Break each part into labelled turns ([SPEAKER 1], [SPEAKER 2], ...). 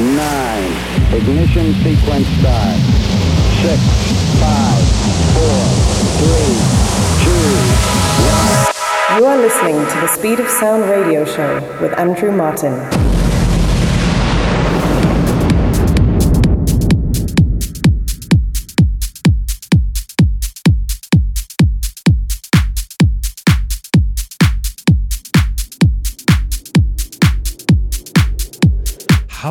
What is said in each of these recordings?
[SPEAKER 1] nine. Ignition sequence start. Six, five, four, three, two, one.
[SPEAKER 2] You are listening to the Speed of Sound radio show with Andrew Martin.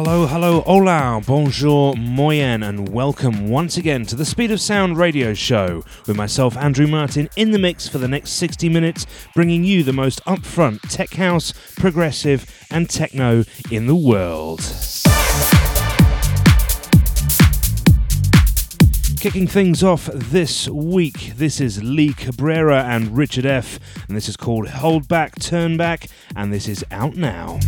[SPEAKER 3] Hello, hello, hola, bonjour, moyen, and welcome once again to the Speed of Sound radio show with myself, Andrew Martin, in the mix for the next 60 minutes, bringing you the most upfront tech house, progressive, and techno in the world. Kicking things off this week, this is Lee Cabrera and Richard F., and this is called Hold Back, Turn Back, and this is out now.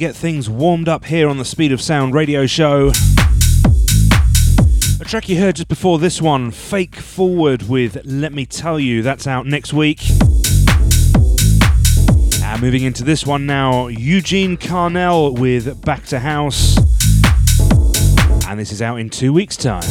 [SPEAKER 3] Get things warmed up here on the Speed of Sound radio show. A track you heard just before this one, Fake Forward with Let Me Tell You, that's out next week. And moving into this one now, Eugene Carnell with Back to House. And this is out in two weeks' time.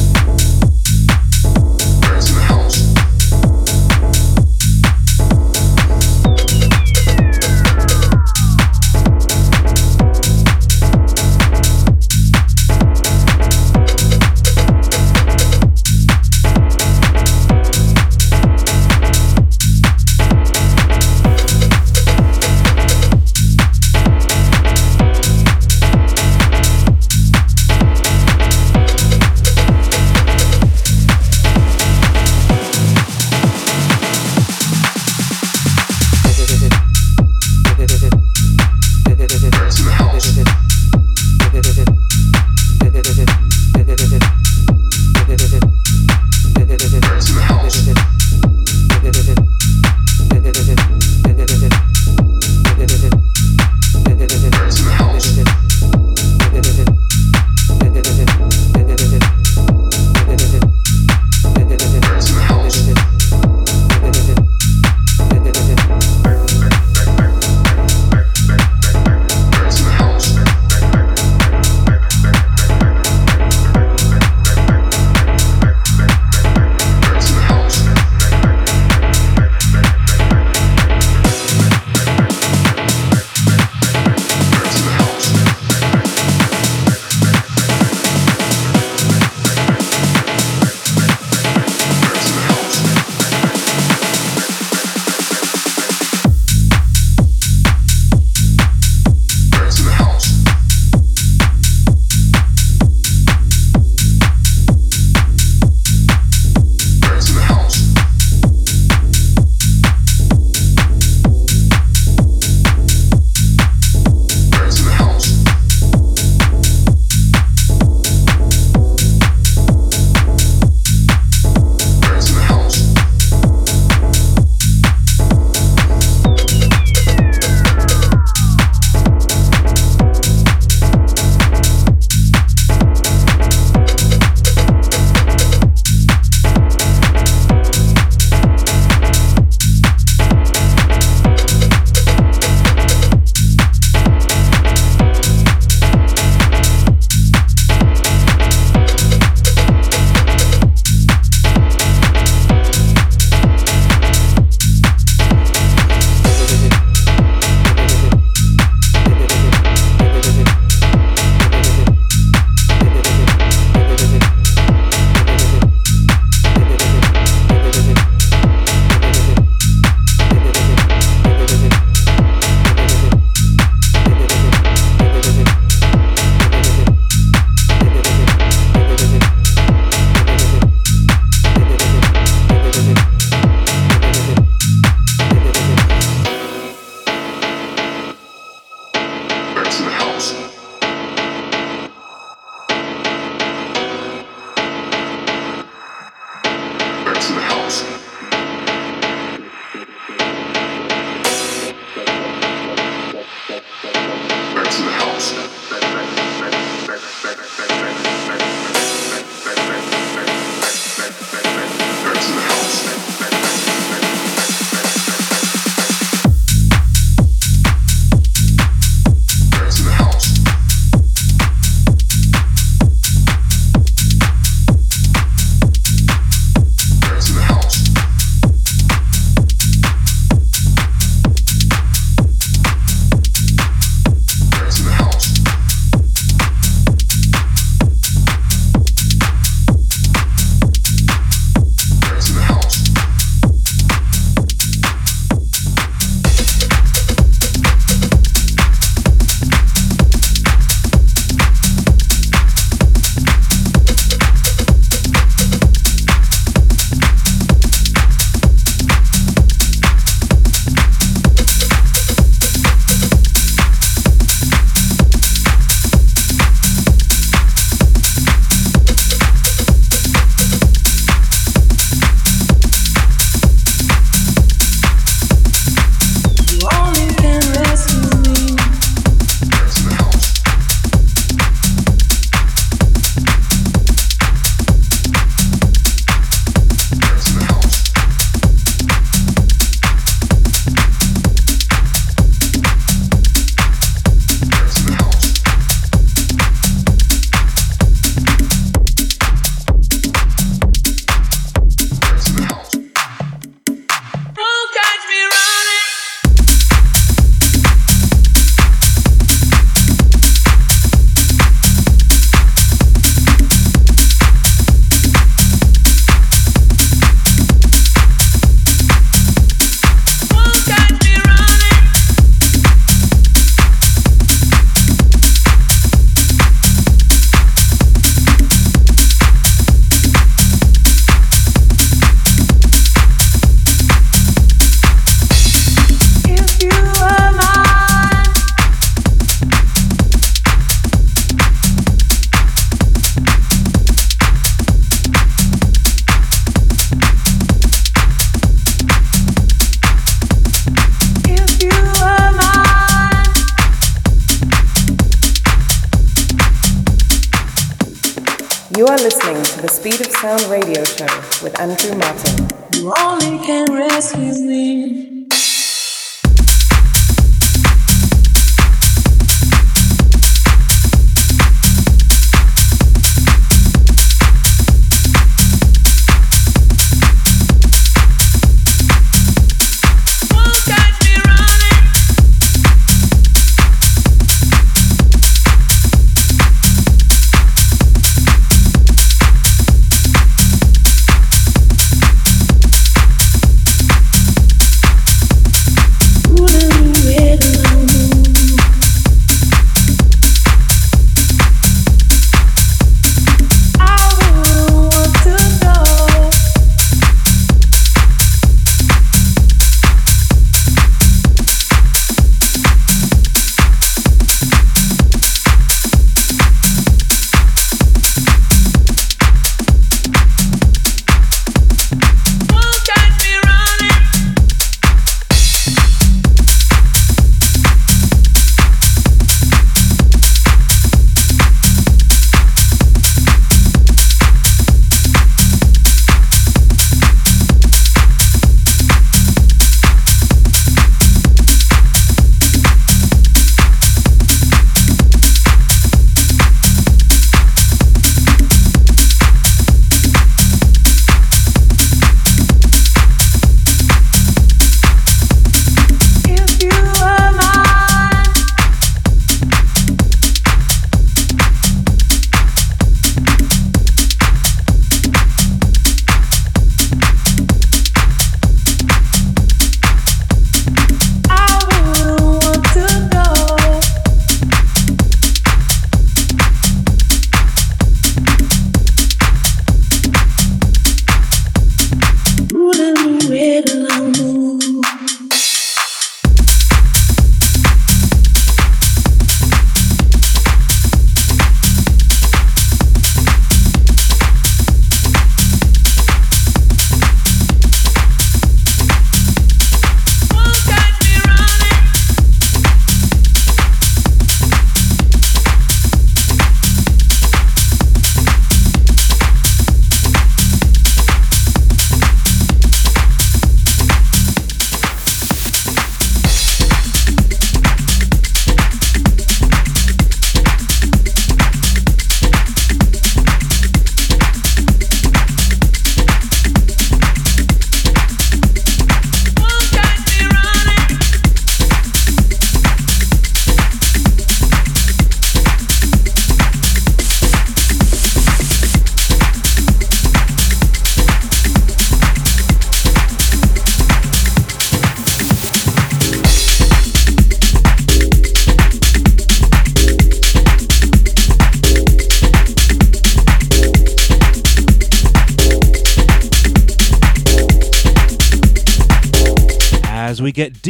[SPEAKER 2] With Andrew Martin.
[SPEAKER 4] You only can rescue me.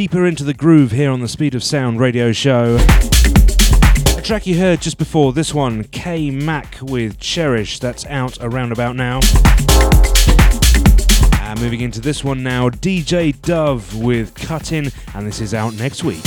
[SPEAKER 3] Deeper into the groove here on the Speed of Sound radio show. A track you heard just before this one, K Mac with Cherish, that's out around about now. And moving into this one now, DJ Dove with Cutting, and this is out next week.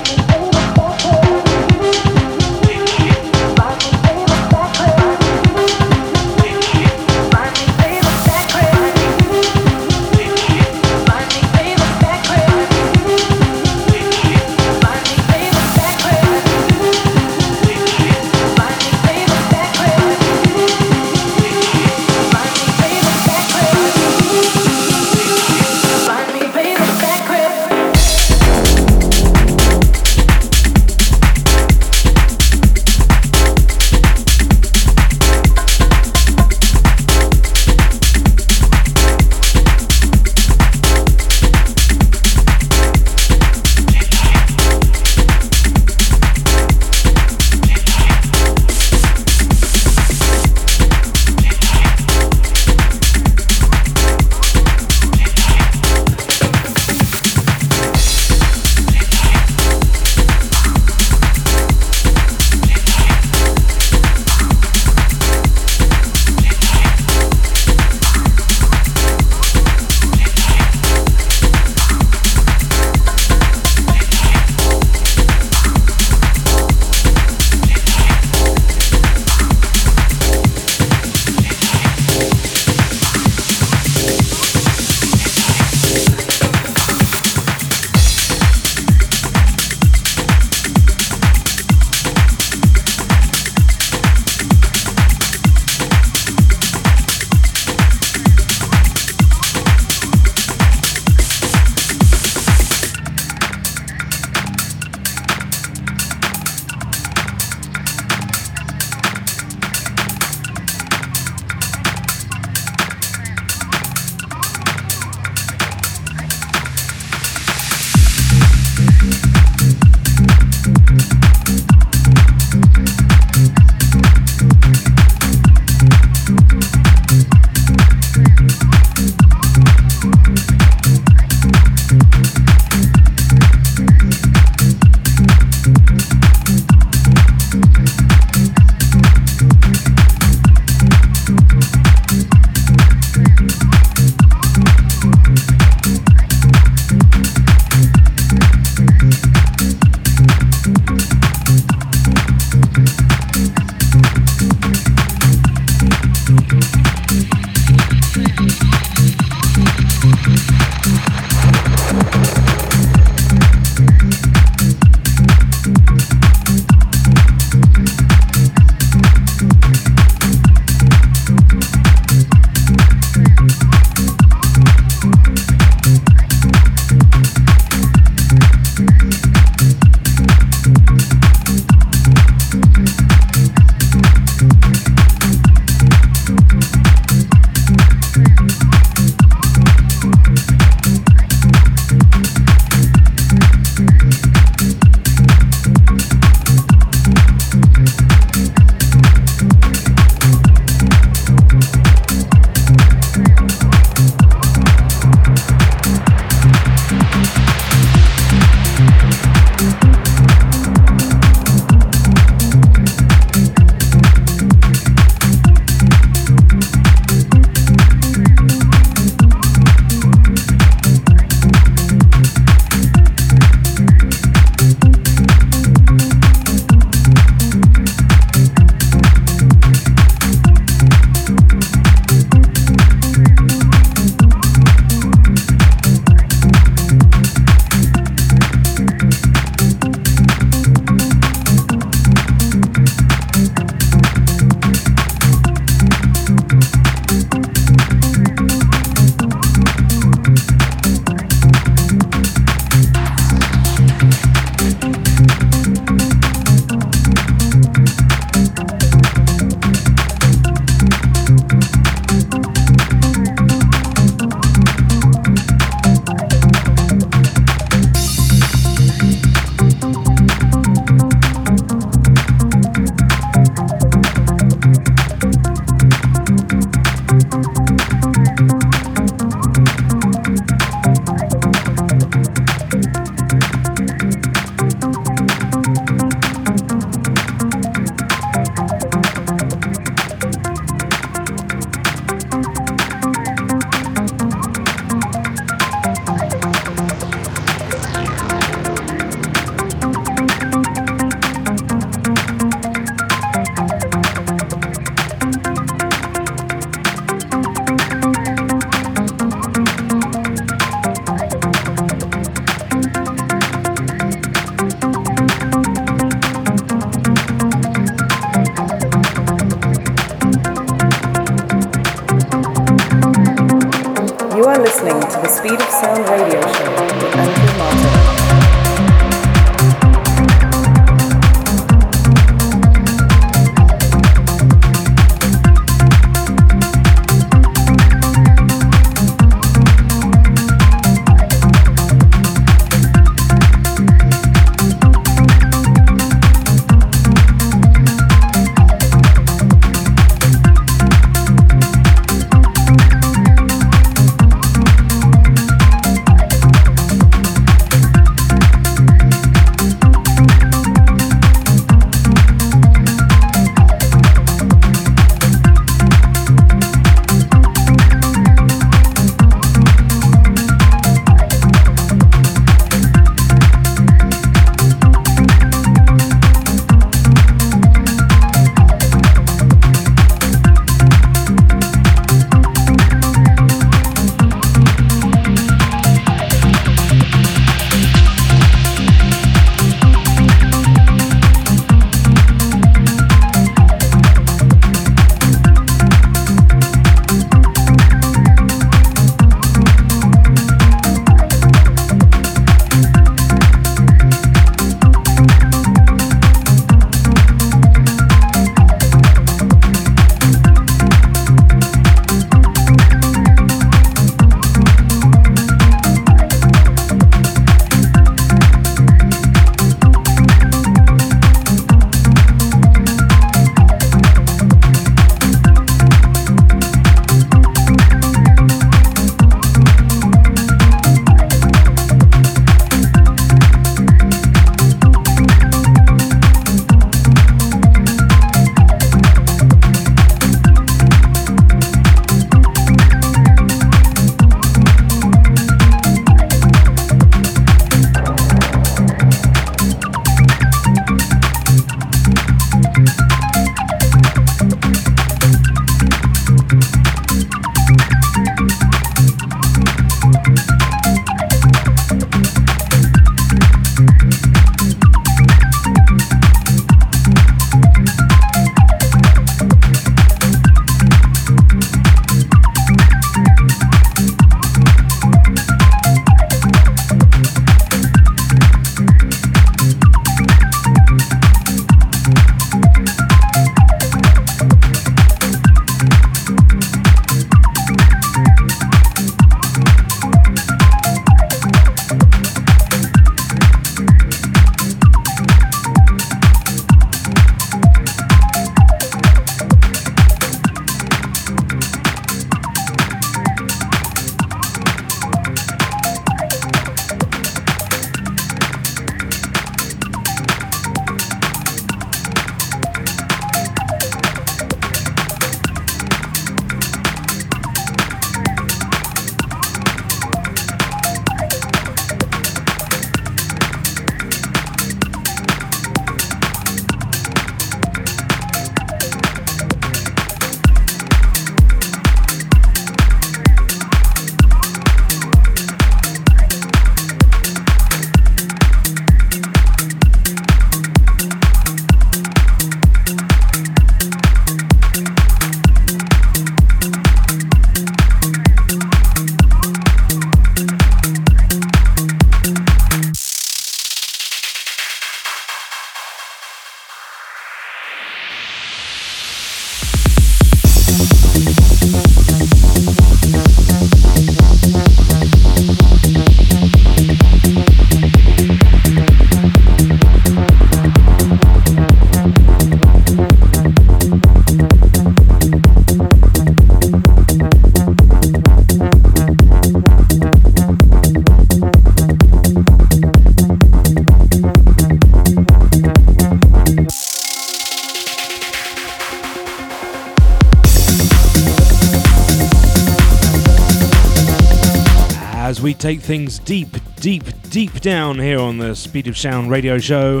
[SPEAKER 3] Take things deep, deep, deep down here on the Speed of Sound radio show.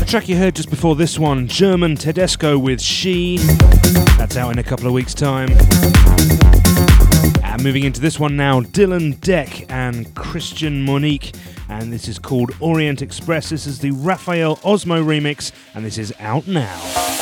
[SPEAKER 3] The track you heard just before this one, German Tedesco with She. That's out in a couple of weeks' time. And moving into this one now, Dylan Deck and Christian Monique. And this is called Orient Express. This is the Rafael Osmo remix, and this is out now.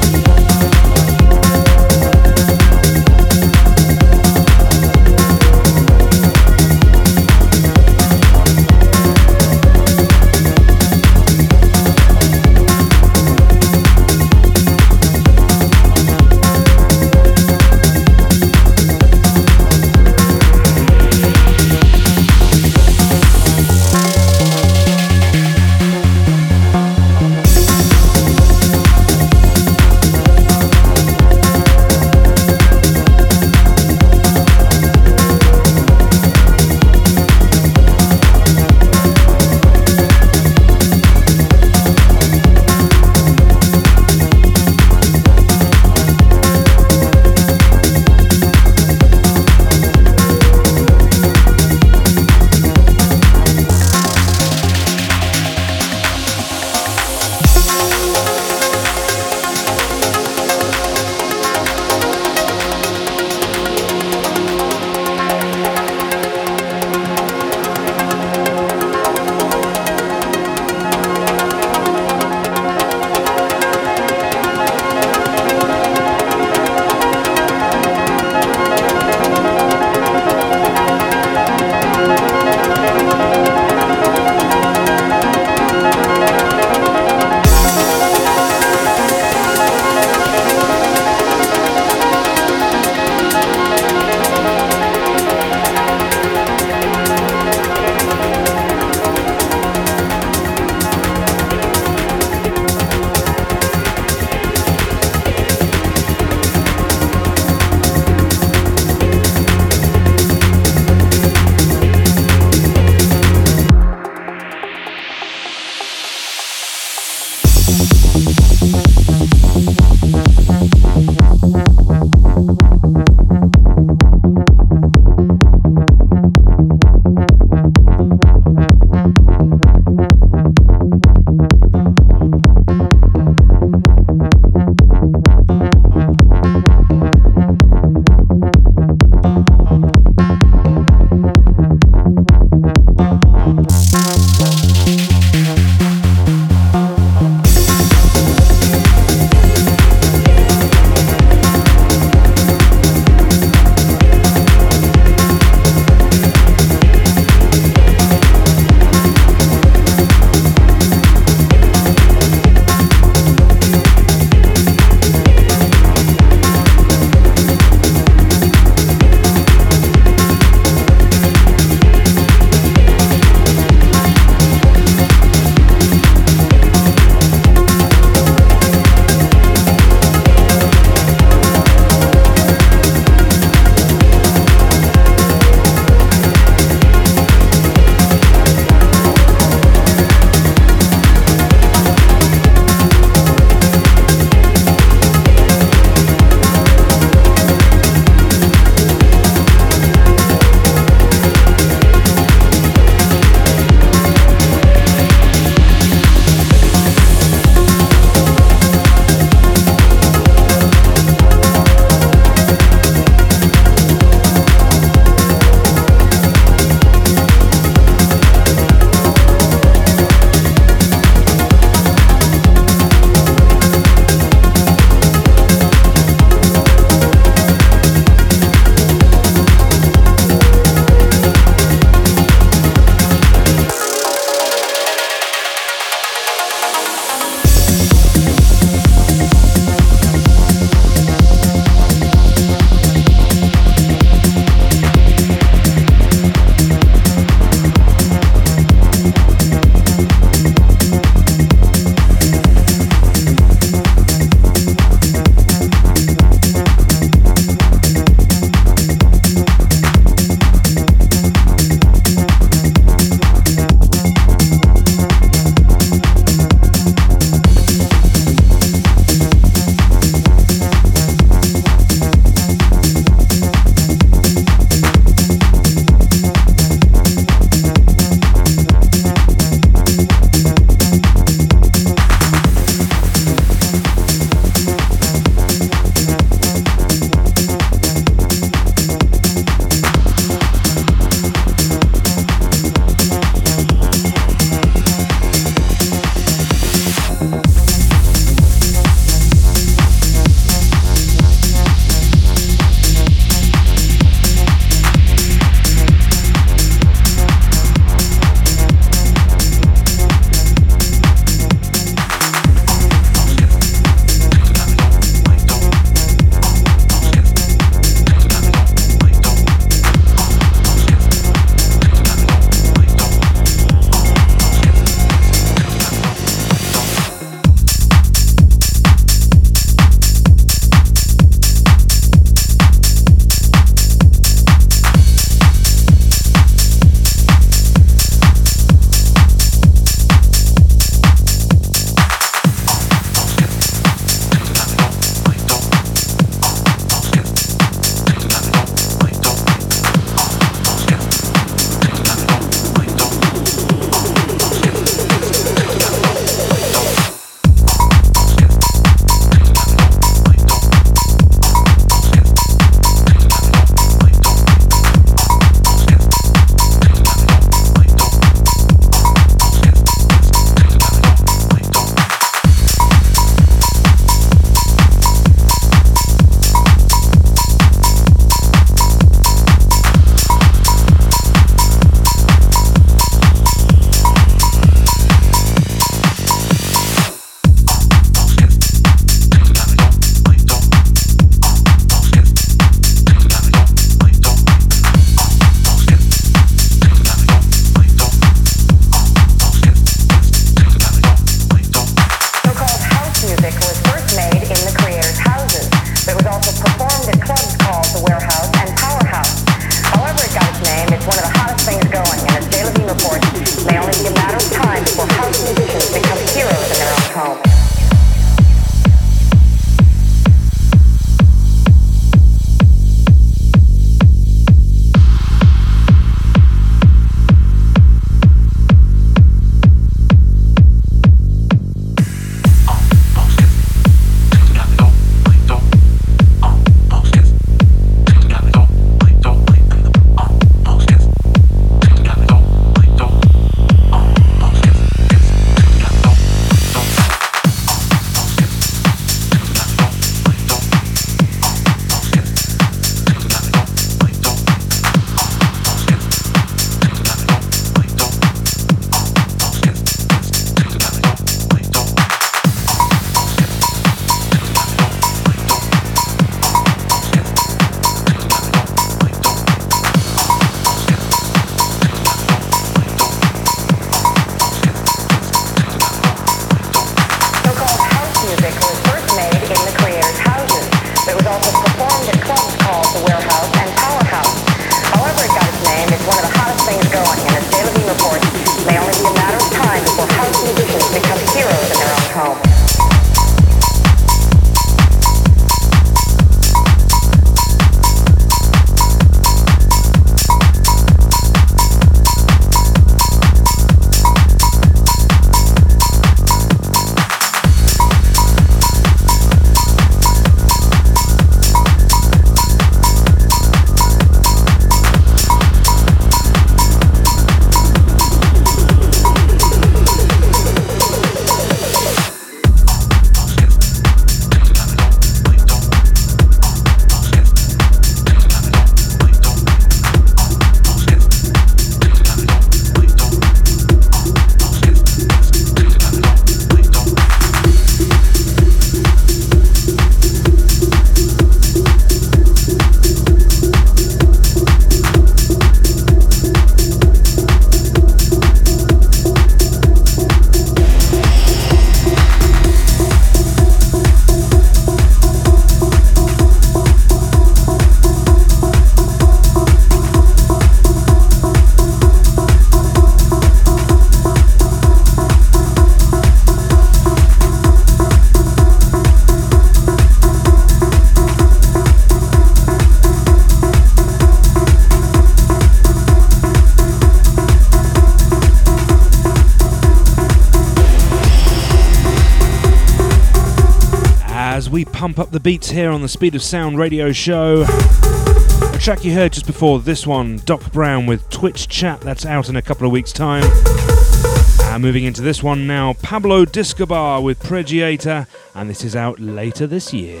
[SPEAKER 3] Up the beats here on the Speed of Sound radio show. A track you heard just before this one, Doc Brown with Twitch Chat, that's out in a couple of weeks' time. And uh, moving into this one now, Pablo Discobar with Pregiator, and this is out later this year.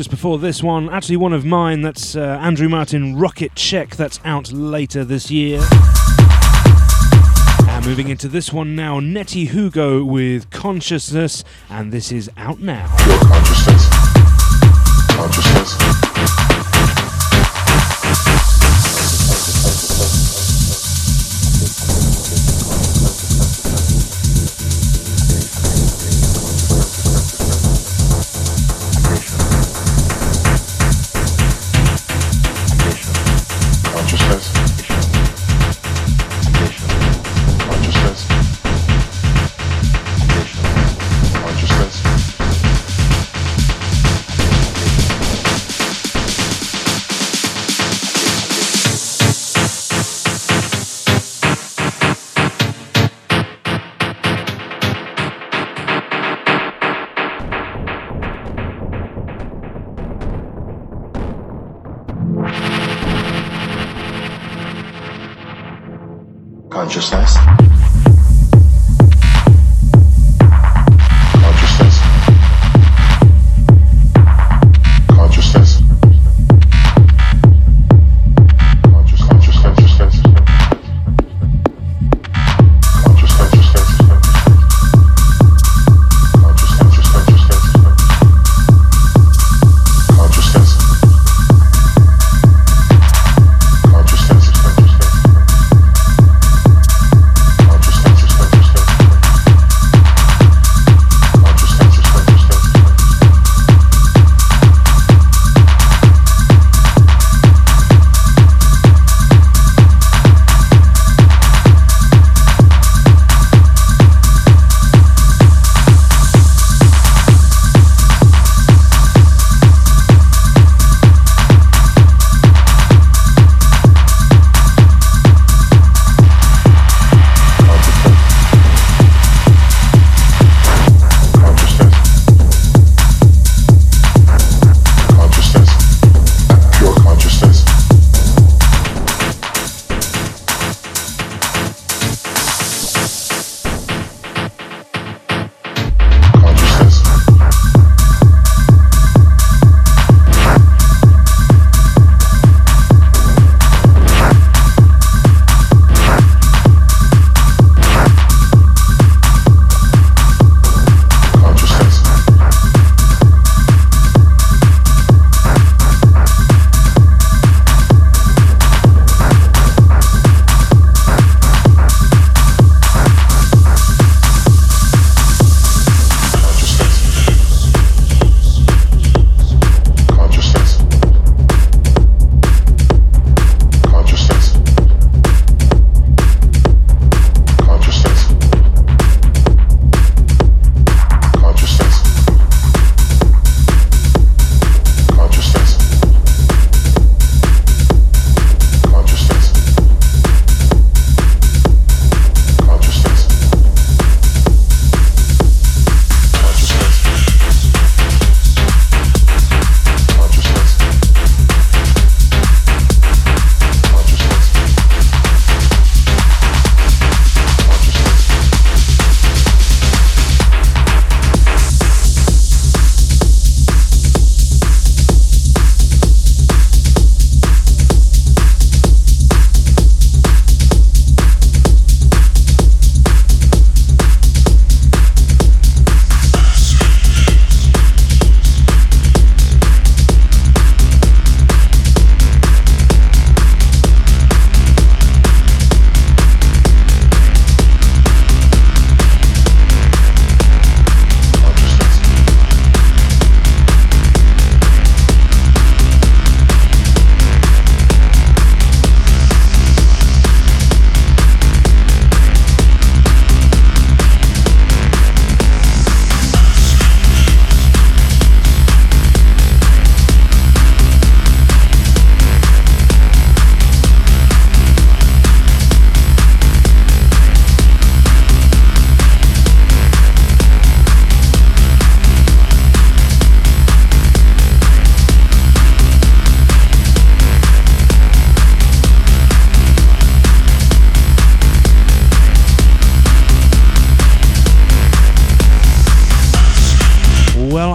[SPEAKER 3] Just before this one, actually one of mine, that's uh, Andrew Martin Rocket Check, that's out later this year. And moving into this one now, Nettie Hugo with Consciousness, and this is out now.
[SPEAKER 5] Pure consciousness. Consciousness. consciousness.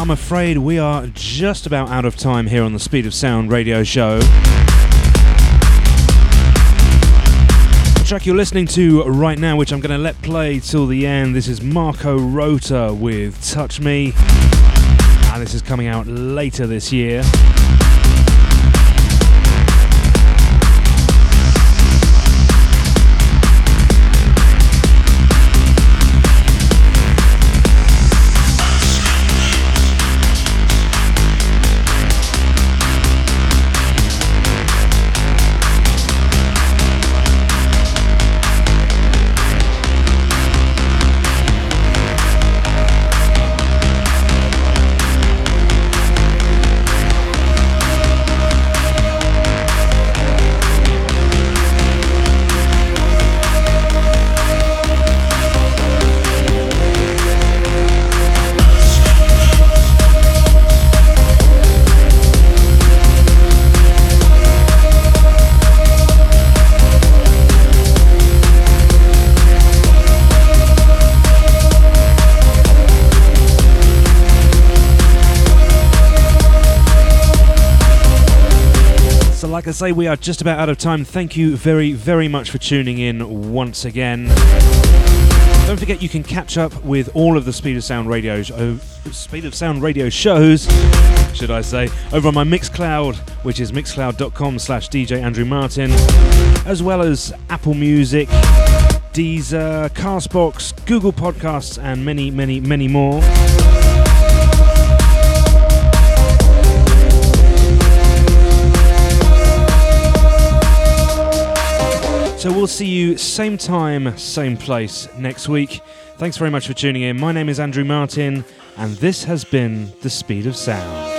[SPEAKER 3] I'm afraid we are just about out of time here on the Speed of Sound radio show. The track you're listening to right now, which I'm going to let play till the end, this is Marco Rota with Touch Me. And this is coming out later this year. We are just about out of time. Thank you very, very much for tuning in once again. Don't forget you can catch up with all of the Speed of Sound radio uh, Speed of Sound radio shows, should I say, over on my Mixcloud, which is mixcloud.com slash DJ Andrew Martin, as well as Apple Music, Deezer, Castbox, Google Podcasts, and many, many, many more. So we'll see you same time, same place next week. Thanks very much for tuning in. My name is Andrew Martin, and this has been The Speed of Sound.